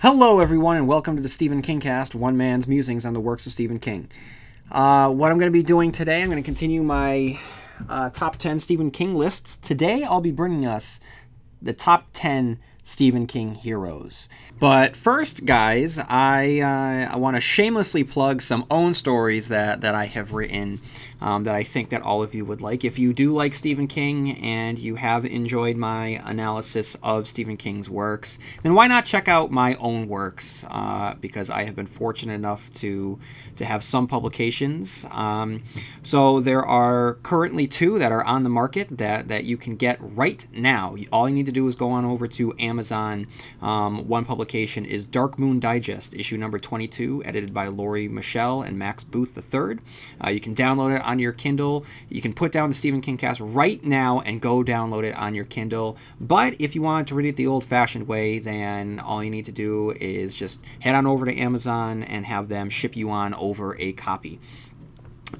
Hello, everyone, and welcome to the Stephen King Cast, one man's musings on the works of Stephen King. Uh, what I'm going to be doing today, I'm going to continue my uh, top 10 Stephen King lists. Today, I'll be bringing us the top 10 Stephen King heroes. But first, guys, I uh, I want to shamelessly plug some own stories that that I have written um, that I think that all of you would like. If you do like Stephen King and you have enjoyed my analysis of Stephen King's works, then why not check out my own works? Uh, because I have been fortunate enough to to have some publications. Um, so there are currently two that are on the market that that you can get right now. All you need to do is go on over to Amazon. Um, one publication is Dark Moon Digest, issue number 22, edited by Lori Michelle and Max Booth III. Uh, you can download it on your Kindle. You can put down the Stephen King cast right now and go download it on your Kindle. But if you want to read it the old fashioned way, then all you need to do is just head on over to Amazon and have them ship you on over a copy.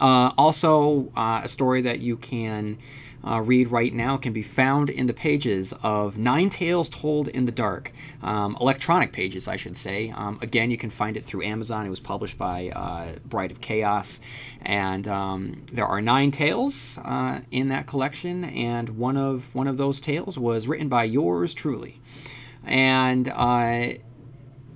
Uh, also, uh, a story that you can uh, read right now can be found in the pages of Nine Tales Told in the Dark, um, electronic pages, I should say. Um, again, you can find it through Amazon. It was published by uh, Bride of Chaos, and um, there are nine tales uh, in that collection, and one of one of those tales was written by yours truly, and uh,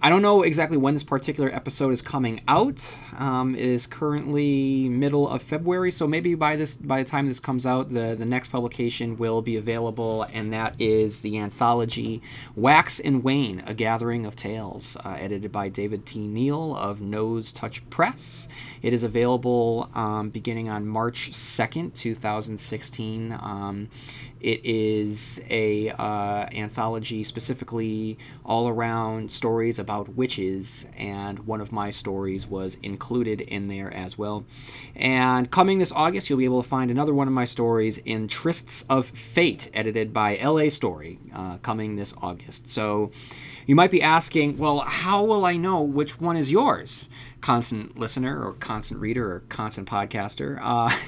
I don't know exactly when this particular episode is coming out. Um, is currently middle of February, so maybe by this by the time this comes out, the the next publication will be available, and that is the anthology "Wax and Wane: A Gathering of Tales," uh, edited by David T. Neal of Nosetouch Press. It is available um, beginning on March second, two thousand sixteen. Um, it is a uh, anthology specifically all around stories about witches, and one of my stories was included in there as well. And coming this August, you'll be able to find another one of my stories in Trysts of Fate, edited by L.A. Story, uh, coming this August. So you might be asking, well, how will I know which one is yours? Constant listener, or constant reader, or constant podcaster. Uh,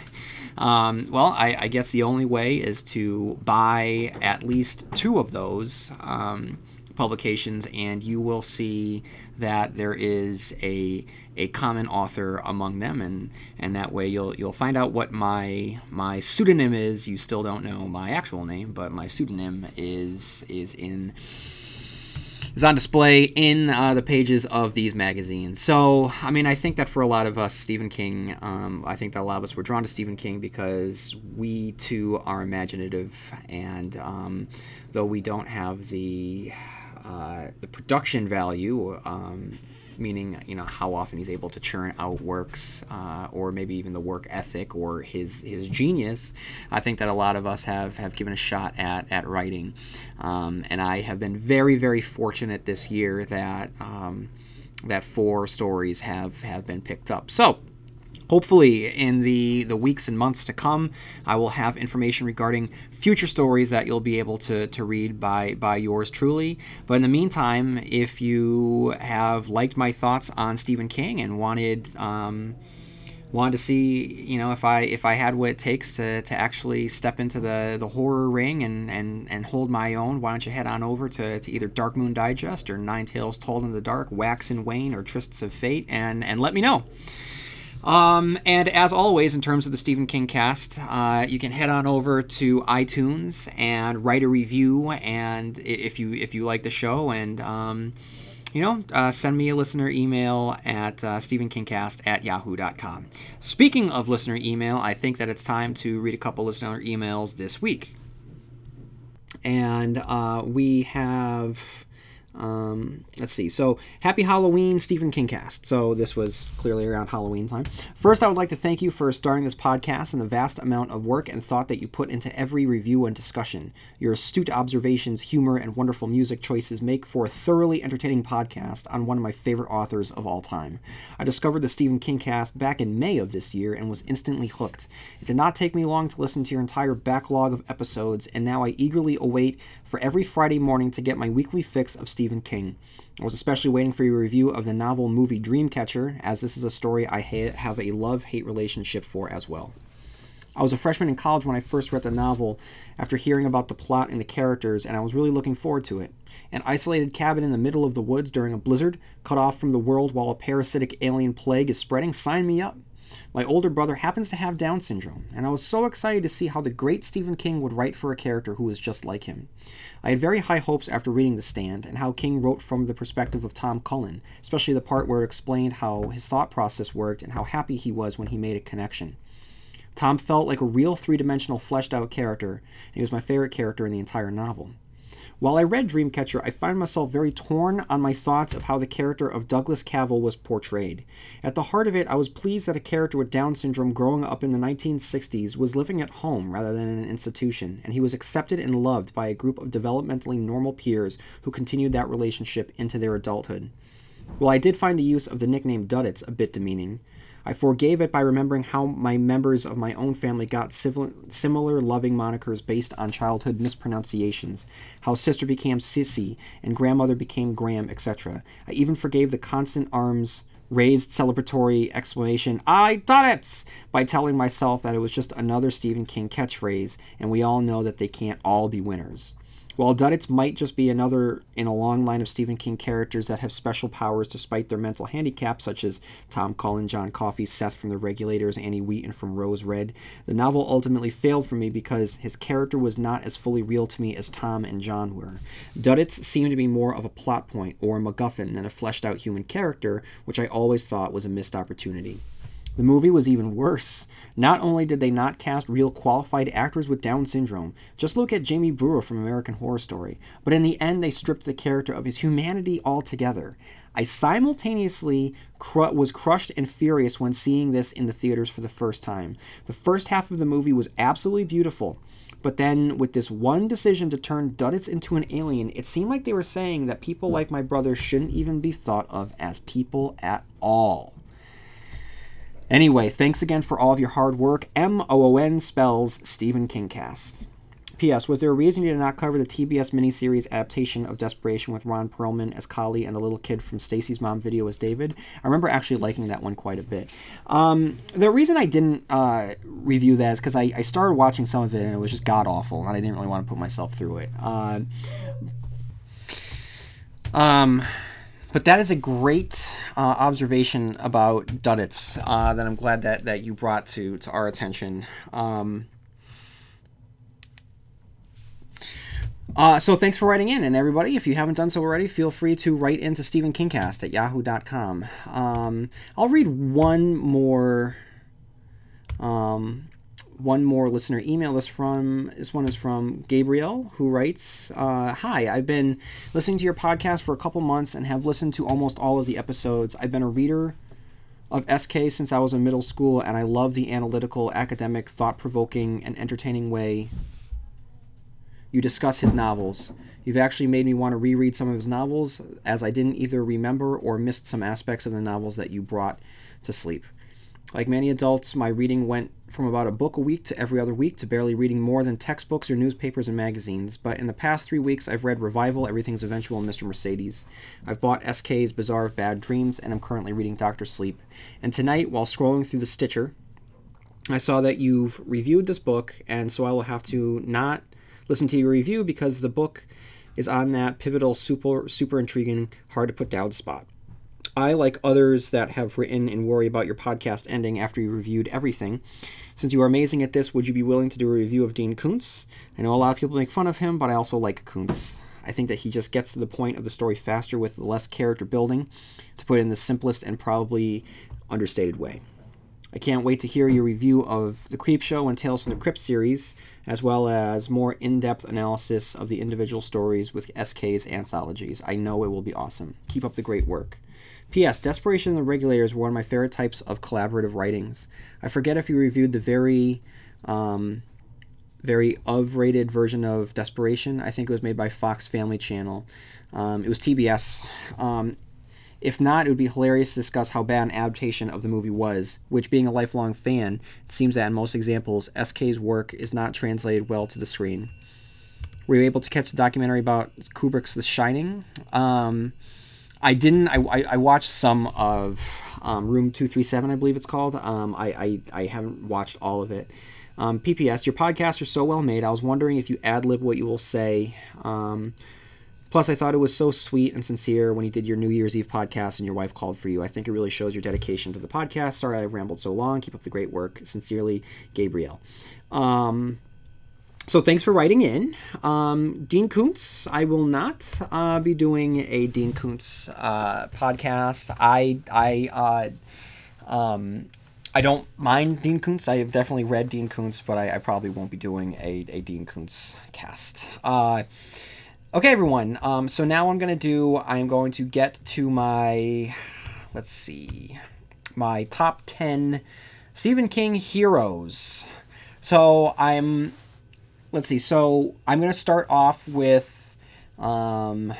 Um, well, I, I, guess the only way is to buy at least two of those um, publications, and you will see that there is a a common author among them, and and that way you'll you'll find out what my my pseudonym is. You still don't know my actual name, but my pseudonym is is in is on display in uh, the pages of these magazines. So, I mean, I think that for a lot of us, Stephen King, um, I think that a lot of us were drawn to Stephen King because we too are imaginative, and um, though we don't have the uh, the production value. Um, meaning you know how often he's able to churn out works, uh, or maybe even the work ethic or his his genius. I think that a lot of us have have given a shot at at writing, um, and I have been very very fortunate this year that um, that four stories have have been picked up. So hopefully in the the weeks and months to come i will have information regarding future stories that you'll be able to, to read by by yours truly. But in the meantime if you have liked my thoughts on stephen king and wanted um, wanted to see you know if i if i had what it takes to, to actually step into the the horror ring and and and hold my own why don't you head on over to, to either dark moon digest or nine tales told in the dark wax and wane or trysts of fate and and let me know um, and as always, in terms of the Stephen King cast, uh, you can head on over to iTunes and write a review. And if you if you like the show, and um, you know, uh, send me a listener email at uh, StephenKingcast at yahoo.com. Speaking of listener email, I think that it's time to read a couple listener emails this week. And uh, we have um, let's see. So, happy Halloween, Stephen King cast. So, this was clearly around Halloween time. First, I would like to thank you for starting this podcast and the vast amount of work and thought that you put into every review and discussion. Your astute observations, humor, and wonderful music choices make for a thoroughly entertaining podcast on one of my favorite authors of all time. I discovered the Stephen King cast back in May of this year and was instantly hooked. It did not take me long to listen to your entire backlog of episodes, and now I eagerly await for every Friday morning to get my weekly fix of Stephen King. I was especially waiting for your review of the novel movie Dreamcatcher, as this is a story I ha- have a love hate relationship for as well. I was a freshman in college when I first read the novel after hearing about the plot and the characters, and I was really looking forward to it. An isolated cabin in the middle of the woods during a blizzard, cut off from the world while a parasitic alien plague is spreading, sign me up. My older brother happens to have Down syndrome, and I was so excited to see how the great Stephen King would write for a character who was just like him. I had very high hopes after reading The Stand, and how King wrote from the perspective of Tom Cullen, especially the part where it explained how his thought process worked and how happy he was when he made a connection. Tom felt like a real three dimensional, fleshed out character, and he was my favorite character in the entire novel. While I read Dreamcatcher, I find myself very torn on my thoughts of how the character of Douglas Cavell was portrayed. At the heart of it, I was pleased that a character with Down syndrome growing up in the 1960s was living at home rather than in an institution, and he was accepted and loved by a group of developmentally normal peers who continued that relationship into their adulthood. While I did find the use of the nickname Duddits a bit demeaning, I forgave it by remembering how my members of my own family got similar loving monikers based on childhood mispronunciations, how sister became Sissy and grandmother became Graham, etc. I even forgave the constant arms raised celebratory exclamation, I done it! by telling myself that it was just another Stephen King catchphrase, and we all know that they can't all be winners. While Duddits might just be another in a long line of Stephen King characters that have special powers despite their mental handicaps, such as Tom Cullen, John Coffey, Seth from The Regulators, Annie Wheaton from Rose Red, the novel ultimately failed for me because his character was not as fully real to me as Tom and John were. Duddits seemed to be more of a plot point or a MacGuffin than a fleshed out human character, which I always thought was a missed opportunity. The movie was even worse. Not only did they not cast real qualified actors with Down syndrome, just look at Jamie Brewer from American Horror Story, but in the end they stripped the character of his humanity altogether. I simultaneously cr- was crushed and furious when seeing this in the theaters for the first time. The first half of the movie was absolutely beautiful, but then with this one decision to turn Duddits into an alien, it seemed like they were saying that people like my brother shouldn't even be thought of as people at all. Anyway, thanks again for all of your hard work. M O O N spells Stephen Kingcast. P.S. Was there a reason you did not cover the TBS miniseries adaptation of Desperation with Ron Perlman as Collie and the little kid from Stacy's mom video as David? I remember actually liking that one quite a bit. Um, the reason I didn't uh, review that is because I, I, started watching some of it and it was just god awful, and I didn't really want to put myself through it. Uh, um, but that is a great uh, observation about Duddits uh, that I'm glad that, that you brought to, to our attention. Um, uh, so thanks for writing in, and everybody, if you haven't done so already, feel free to write into StephenKingcast at yahoo.com. Um, I'll read one more um, one more listener email this from this one is from Gabriel who writes uh, hi I've been listening to your podcast for a couple months and have listened to almost all of the episodes. I've been a reader of SK since I was in middle school and I love the analytical academic thought-provoking and entertaining way you discuss his novels. You've actually made me want to reread some of his novels as I didn't either remember or missed some aspects of the novels that you brought to sleep like many adults, my reading went from about a book a week to every other week to barely reading more than textbooks or newspapers and magazines. But in the past three weeks, I've read Revival, Everything's Eventual, and Mr. Mercedes. I've bought SK's Bazaar of Bad Dreams, and I'm currently reading Doctor Sleep. And tonight, while scrolling through the Stitcher, I saw that you've reviewed this book, and so I will have to not listen to your review because the book is on that pivotal, super, super intriguing, hard to put down spot. I, like others that have written and worry about your podcast ending after you reviewed everything, since you are amazing at this, would you be willing to do a review of Dean Koontz? I know a lot of people make fun of him, but I also like Koontz. I think that he just gets to the point of the story faster with less character building, to put it in the simplest and probably understated way. I can't wait to hear your review of The Creep Show and Tales from the Crypt series, as well as more in depth analysis of the individual stories with SK's anthologies. I know it will be awesome. Keep up the great work. P.S. Desperation and the Regulators were one of my favorite types of collaborative writings. I forget if you reviewed the very, um, very of-rated version of Desperation. I think it was made by Fox Family Channel. Um, it was TBS. Um, if not, it would be hilarious to discuss how bad an adaptation of the movie was, which, being a lifelong fan, it seems that in most examples, SK's work is not translated well to the screen. Were you able to catch the documentary about Kubrick's The Shining? Um, I didn't. I, I, I watched some of um, Room Two Three Seven, I believe it's called. Um, I, I I haven't watched all of it. Um, PPS, your podcasts are so well made. I was wondering if you ad lib what you will say. Um, plus, I thought it was so sweet and sincere when you did your New Year's Eve podcast and your wife called for you. I think it really shows your dedication to the podcast. Sorry I've rambled so long. Keep up the great work. Sincerely, Gabriel. Um, so thanks for writing in. Um, Dean Koontz, I will not uh, be doing a Dean Koontz uh, podcast. I I uh, um, I don't mind Dean Koontz. I have definitely read Dean Koontz, but I, I probably won't be doing a, a Dean Koontz cast. Uh, okay, everyone. Um, so now I'm gonna do. I'm going to get to my. Let's see, my top ten Stephen King heroes. So I'm let's see. So I'm going to start off with. Um,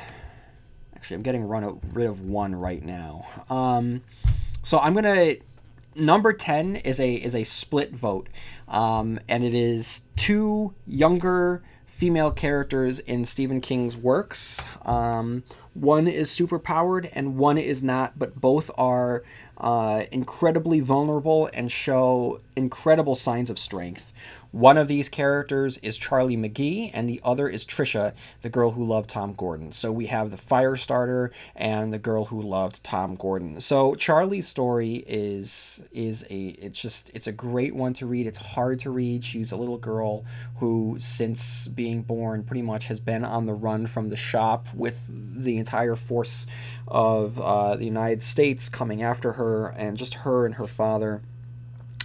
actually, I'm getting run out, rid of one right now. Um, so I'm going to. Number 10 is a is a split vote. Um, and it is two younger female characters in Stephen King's works. Um, one is superpowered and one is not, but both are uh, incredibly vulnerable and show incredible signs of strength. One of these characters is Charlie McGee, and the other is Trisha, the girl who loved Tom Gordon. So we have the fire starter and the girl who loved Tom Gordon. So Charlie's story is is a it's just it's a great one to read. It's hard to read. She's a little girl who, since being born, pretty much has been on the run from the shop with the entire force of uh, the United States coming after her, and just her and her father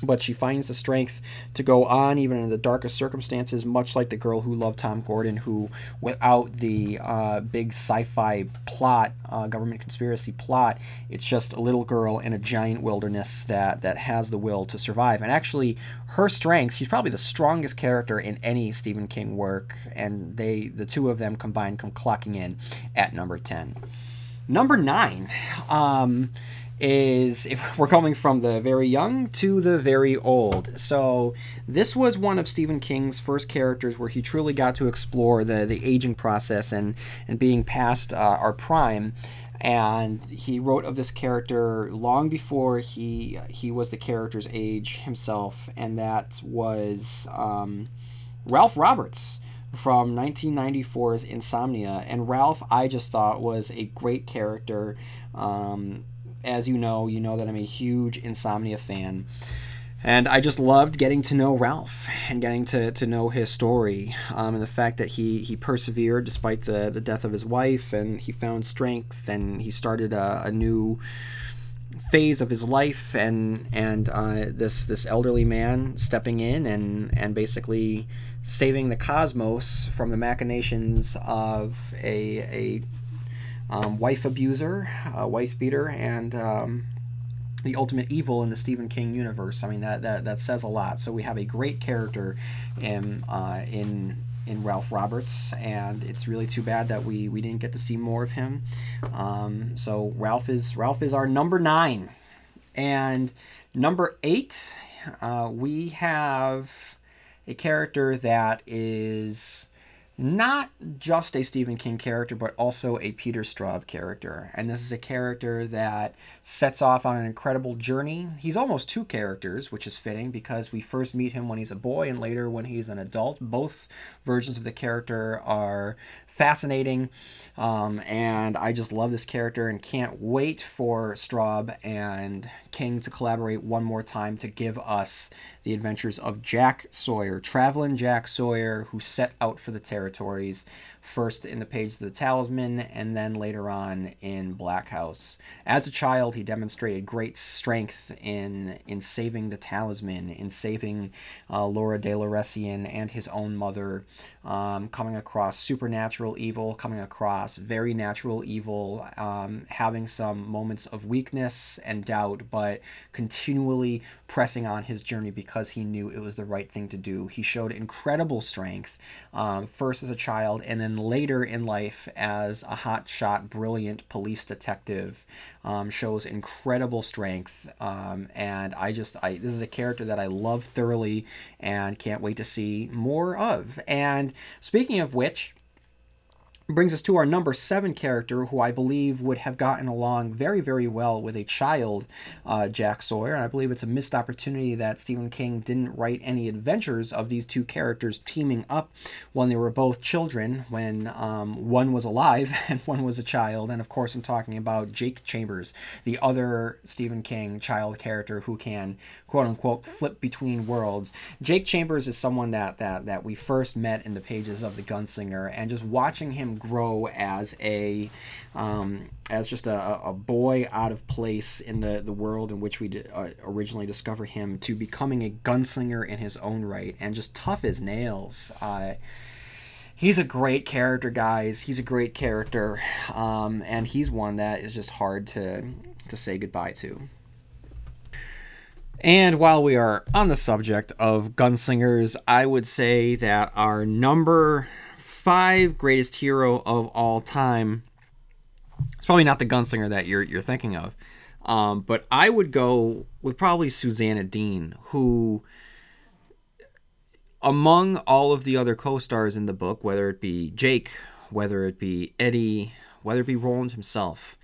but she finds the strength to go on even in the darkest circumstances much like the girl who loved tom gordon who without the uh, big sci-fi plot uh, government conspiracy plot. It's just a little girl in a giant wilderness that that has the will to survive. And actually her strength she's probably the strongest character in any stephen king work and they the two of them combined come clocking in at number 10 number 9 um, is if we're coming from the very young to the very old. So this was one of Stephen King's first characters where he truly got to explore the the aging process and and being past uh, our prime. And he wrote of this character long before he he was the character's age himself, and that was um, Ralph Roberts from 1994's Insomnia. And Ralph, I just thought was a great character. Um, as you know, you know that I'm a huge Insomnia fan. And I just loved getting to know Ralph and getting to, to know his story um, and the fact that he, he persevered despite the, the death of his wife and he found strength and he started a, a new phase of his life and and uh, this this elderly man stepping in and and basically saving the cosmos from the machinations of a, a um, wife abuser, uh, wife beater, and um, the ultimate evil in the Stephen King universe. I mean that, that that says a lot. So we have a great character in uh, in in Ralph Roberts, and it's really too bad that we we didn't get to see more of him. Um, so Ralph is Ralph is our number nine, and number eight, uh, we have a character that is not just a Stephen King character, but also a Peter Straub character. And this is a character that sets off on an incredible journey. He's almost two characters, which is fitting because we first meet him when he's a boy and later when he's an adult. Both versions of the character are fascinating, um, and I just love this character and can't wait for Straub and King to collaborate one more time to give us the adventures of Jack Sawyer, traveling Jack Sawyer, who set out for the territories first in the page of the Talisman and then later on in Black House. As a child, he demonstrated great strength in in saving the Talisman, in saving uh, Laura DeLoessian and his own mother, um, coming across supernatural evil, coming across very natural evil, um, having some moments of weakness and doubt, but continually pressing on his journey because he knew it was the right thing to do. He showed incredible strength, um, first as a child and then later in life as a hotshot, brilliant police detective. Um, shows incredible strength, um, and I just I this is a character that I love thoroughly and can't wait to see more of. And speaking of which, brings us to our number seven character, who I believe would have gotten along very, very well with a child, uh, Jack Sawyer. And I believe it's a missed opportunity that Stephen King didn't write any adventures of these two characters teaming up when they were both children, when um, one was alive and one was a child. And of course, I'm talking about Jake Chambers, the other Stephen King child character who can, quote unquote, flip between worlds. Jake Chambers is someone that that that we first met in the pages of The Gunslinger, and just watching him grow as a um, as just a, a boy out of place in the, the world in which we did, uh, originally discover him to becoming a gunslinger in his own right and just tough as nails. Uh, he's a great character, guys. He's a great character, um, and he's one that is just hard to to say goodbye to. And while we are on the subject of gunslingers, I would say that our number five greatest hero of all time. It's probably not the gunslinger that you're you're thinking of, um, but I would go with probably Susanna Dean, who, among all of the other co-stars in the book, whether it be Jake, whether it be Eddie, whether it be Roland himself,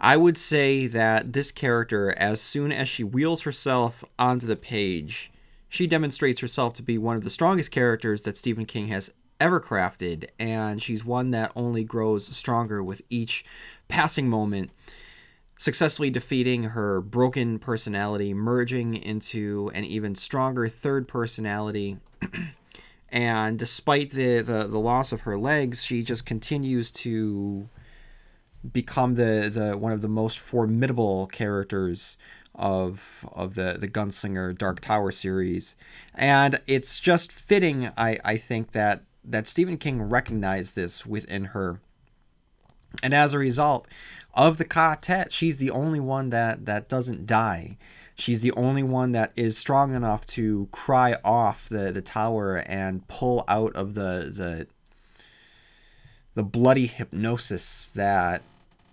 I would say that this character, as soon as she wheels herself onto the page, she demonstrates herself to be one of the strongest characters that Stephen King has ever crafted, and she's one that only grows stronger with each passing moment, successfully defeating her broken personality, merging into an even stronger third personality. and despite the, the, the loss of her legs, she just continues to become the, the one of the most formidable characters of of the the gunslinger dark tower series and it's just fitting i i think that that Stephen King recognized this within her. And as a result of the quartet, she's the only one that, that doesn't die. She's the only one that is strong enough to cry off the, the tower and pull out of the the the bloody hypnosis that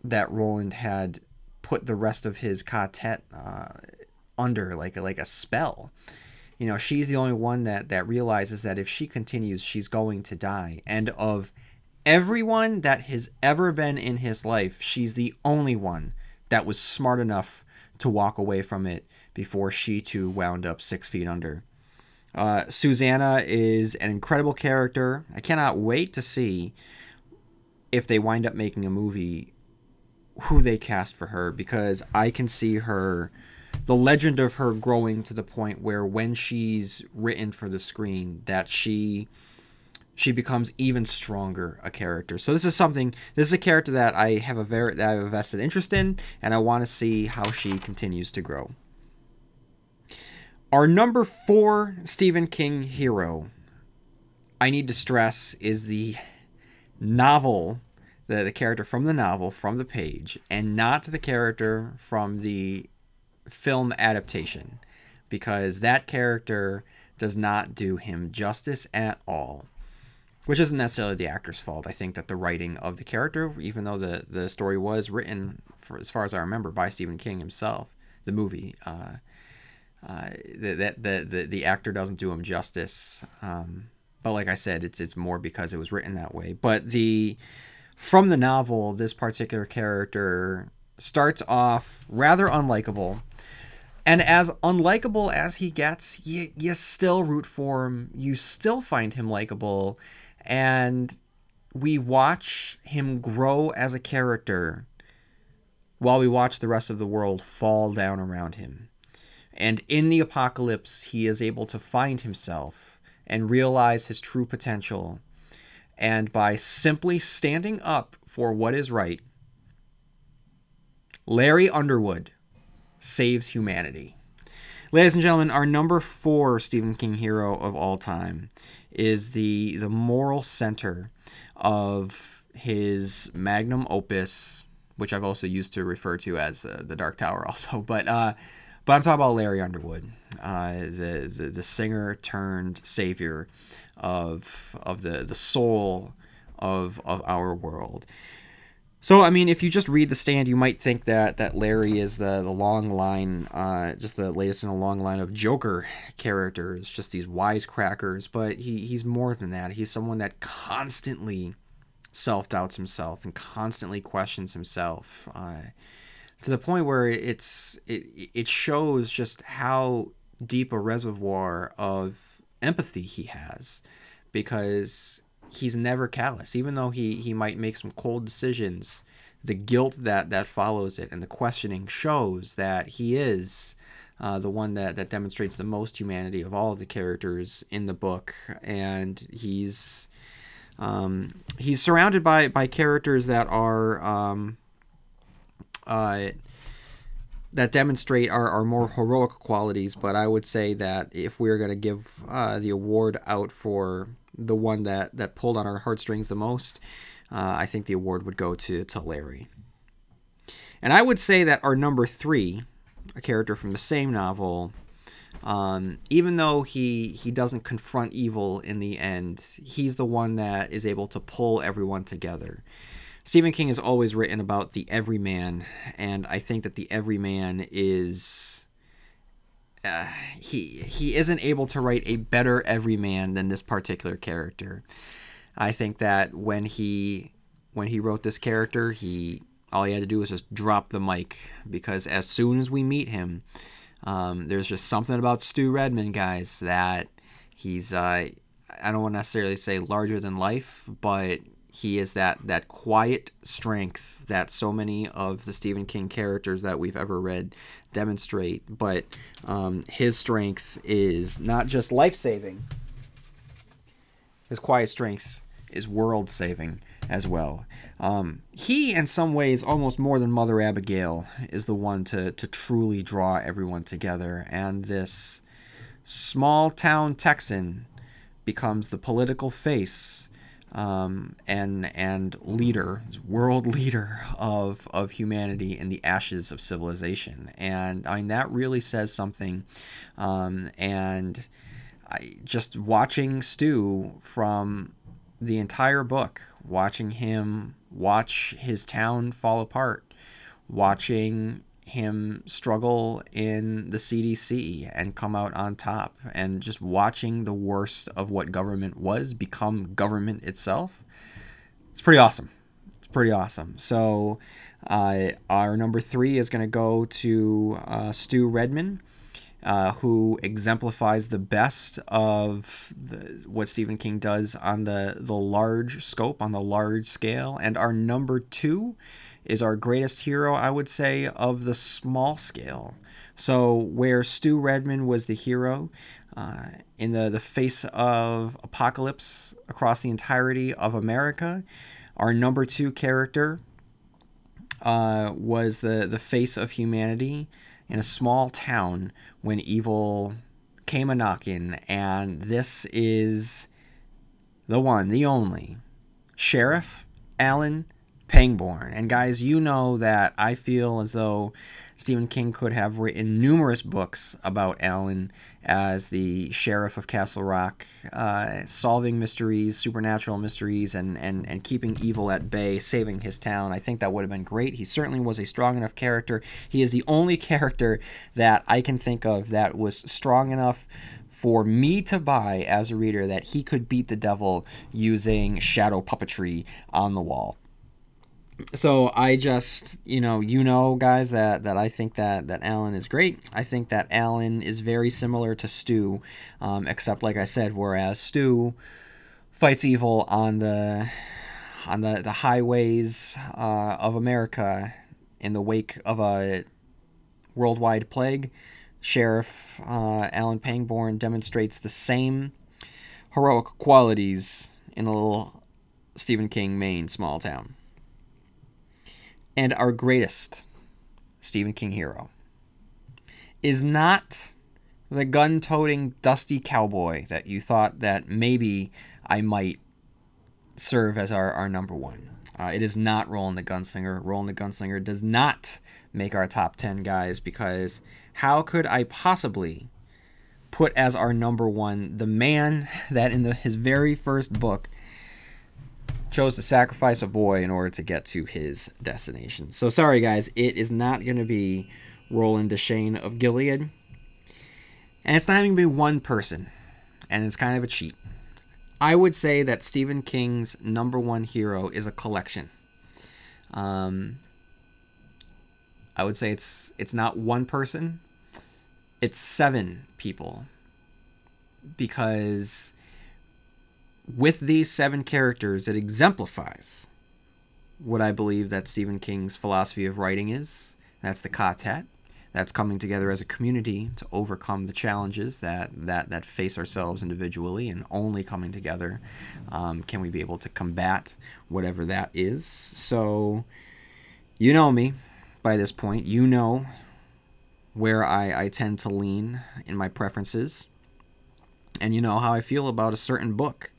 that Roland had put the rest of his quartet uh, under, like like a spell you know she's the only one that that realizes that if she continues she's going to die. And of everyone that has ever been in his life she's the only one that was smart enough to walk away from it before she too wound up six feet under. Uh, susanna is an incredible character. I cannot wait to see if they wind up making a movie who they cast for her because i can see her the legend of her growing to the point where when she's written for the screen that she she becomes even stronger a character. So this is something this is a character that I have a very that I have a vested interest in and I want to see how she continues to grow. Our number 4 Stephen King hero I need to stress is the novel the, the character from the novel from the page and not the character from the film adaptation because that character does not do him justice at all. Which isn't necessarily the actor's fault. I think that the writing of the character, even though the, the story was written, for, as far as I remember, by Stephen King himself, the movie, uh, uh, that the, the, the actor doesn't do him justice. Um, but like I said, it's it's more because it was written that way. But the from the novel, this particular character starts off rather unlikable and as unlikable as he gets, you, you still root for him. You still find him likable. And we watch him grow as a character while we watch the rest of the world fall down around him. And in the apocalypse, he is able to find himself and realize his true potential. And by simply standing up for what is right, Larry Underwood saves humanity. Ladies and gentlemen, our number four Stephen King hero of all time is the the moral center of his magnum opus, which I've also used to refer to as uh, the Dark Tower, also. But uh, but I'm talking about Larry Underwood, uh, the, the the singer turned savior of of the the soul of of our world. So I mean, if you just read the stand, you might think that that Larry is the the long line, uh, just the latest in a long line of Joker characters, just these wisecrackers. But he he's more than that. He's someone that constantly self doubts himself and constantly questions himself uh, to the point where it's it, it shows just how deep a reservoir of empathy he has because he's never callous even though he he might make some cold decisions the guilt that that follows it and the questioning shows that he is uh, the one that that demonstrates the most humanity of all of the characters in the book and he's um, he's surrounded by by characters that are um, uh, that demonstrate our, our more heroic qualities. But I would say that if we are going to give uh, the award out for the one that, that pulled on our heartstrings the most, uh, I think the award would go to, to Larry. And I would say that our number three, a character from the same novel, um, even though he he doesn't confront evil in the end, he's the one that is able to pull everyone together. Stephen King has always written about the everyman, and I think that the everyman is uh, he he isn't able to write a better everyman than this particular character. I think that when he when he wrote this character, he all he had to do was just drop the mic because as soon as we meet him, um, there's just something about Stu Redman, guys, that he's uh, I don't want to necessarily say larger than life, but he is that that quiet strength that so many of the Stephen King characters that we've ever read demonstrate. But um, his strength is not just life saving. His quiet strength is world saving as well. Um, he, in some ways, almost more than Mother Abigail, is the one to to truly draw everyone together. And this small town Texan becomes the political face um, and and leader, world leader of of humanity in the ashes of civilization. And I mean that really says something. Um, and I just watching Stu from the entire book, watching him watch his town fall apart, watching him struggle in the CDC and come out on top, and just watching the worst of what government was become government itself. It's pretty awesome. It's pretty awesome. So, uh, our number three is going to go to uh, Stu Redman. Uh, who exemplifies the best of the, what Stephen King does on the, the large scope, on the large scale. And our number two is our greatest hero, I would say, of the small scale. So where Stu Redman was the hero uh, in the, the face of apocalypse across the entirety of America, our number two character uh, was the, the face of humanity in a small town when evil came a knocking. And this is the one, the only Sheriff Alan Pangborn. And guys, you know that I feel as though Stephen King could have written numerous books about Alan as the sheriff of Castle Rock, uh, solving mysteries, supernatural mysteries, and, and, and keeping evil at bay, saving his town. I think that would have been great. He certainly was a strong enough character. He is the only character that I can think of that was strong enough for me to buy as a reader that he could beat the devil using shadow puppetry on the wall so I just, you know, you know, guys, that that I think that that Alan is great. I think that Alan is very similar to Stu, um, except like I said, whereas Stu fights evil on the on the the highways uh, of America in the wake of a worldwide plague. Sheriff uh, Alan Pangborn demonstrates the same heroic qualities in a little Stephen King, Maine small town and our greatest Stephen King hero is not the gun toting dusty cowboy that you thought that maybe I might serve as our, our number one. Uh, it is not Roland the Gunslinger. Roland the Gunslinger does not make our top 10 guys because how could I possibly put as our number one the man that in the, his very first book chose to sacrifice a boy in order to get to his destination. So sorry, guys, it is not going to be Roland Deschain of Gilead. And it's not even going to be one person. And it's kind of a cheat. I would say that Stephen King's number one hero is a collection. Um, I would say it's it's not one person, it's seven people. Because with these seven characters, it exemplifies what I believe that Stephen King's philosophy of writing is. That's the quartet. That's coming together as a community to overcome the challenges that, that, that face ourselves individually, and only coming together um, can we be able to combat whatever that is. So, you know me by this point. You know where I, I tend to lean in my preferences. And you know how I feel about a certain book.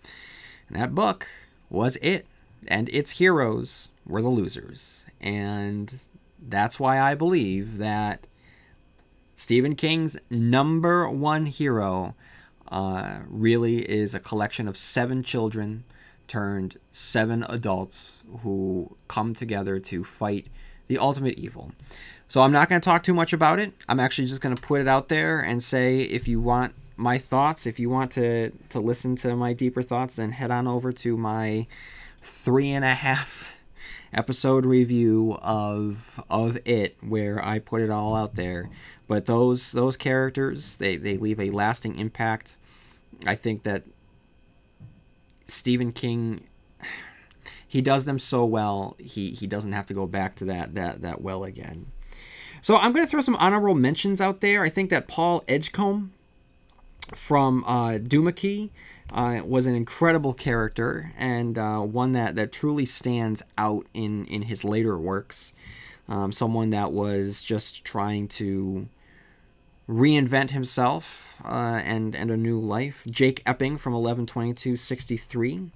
And that book was it. And its heroes were the losers. And that's why I believe that Stephen King's number one hero uh, really is a collection of seven children turned seven adults who come together to fight the ultimate evil. So I'm not going to talk too much about it. I'm actually just going to put it out there and say if you want my thoughts, if you want to to listen to my deeper thoughts, then head on over to my three and a half episode review of of it where I put it all out there. But those those characters they, they leave a lasting impact. I think that Stephen King he does them so well he he doesn't have to go back to that that that well again. So I'm going to throw some honorable mentions out there. I think that Paul Edgecombe from uh, Duma-Key uh, was an incredible character and uh, one that, that truly stands out in, in his later works. Um, someone that was just trying to reinvent himself uh, and, and a new life. Jake Epping from 112263.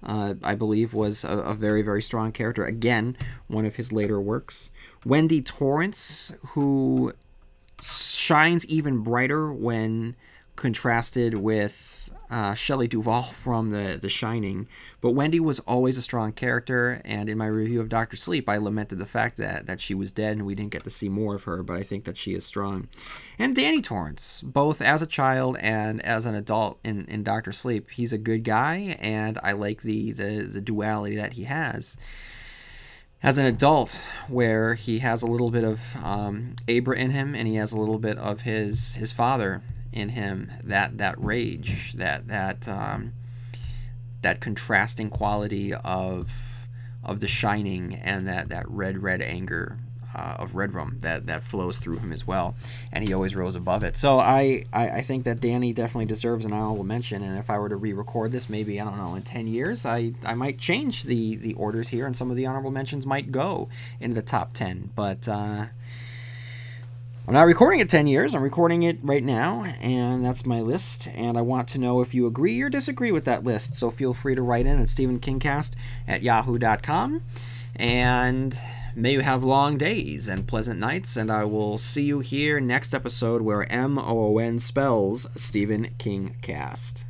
Uh, I believe was a, a, very, very strong character. Again, one of his later works. Wendy Torrance, who shines even brighter when contrasted with uh, Shelley Duvall from the The Shining. But Wendy was always a strong character, and in my review of Doctor Sleep, I lamented the fact that that she was dead and we didn't get to see more of her. But I think that she is strong. And Danny Torrance, both as a child and as an adult in in Doctor Sleep, he's a good guy, and I like the the, the duality that he has as an adult where he has a little bit of um, Abra in him and he has a little bit of his his father in him that that rage that that um, that contrasting quality of of the shining and that that red red anger uh, of Redrum that that flows through him as well, and he always rose above it. So I, I, I think that Danny definitely deserves an honorable mention. And if I were to re-record this, maybe I don't know in ten years, I, I might change the the orders here, and some of the honorable mentions might go into the top ten. But uh, I'm not recording it 10 years. I'm recording it right now, and that's my list. And I want to know if you agree or disagree with that list. So feel free to write in at StephenKingcast at yahoo.com. And may you have long days and pleasant nights. And I will see you here next episode where M O O N spells Stephen King Cast.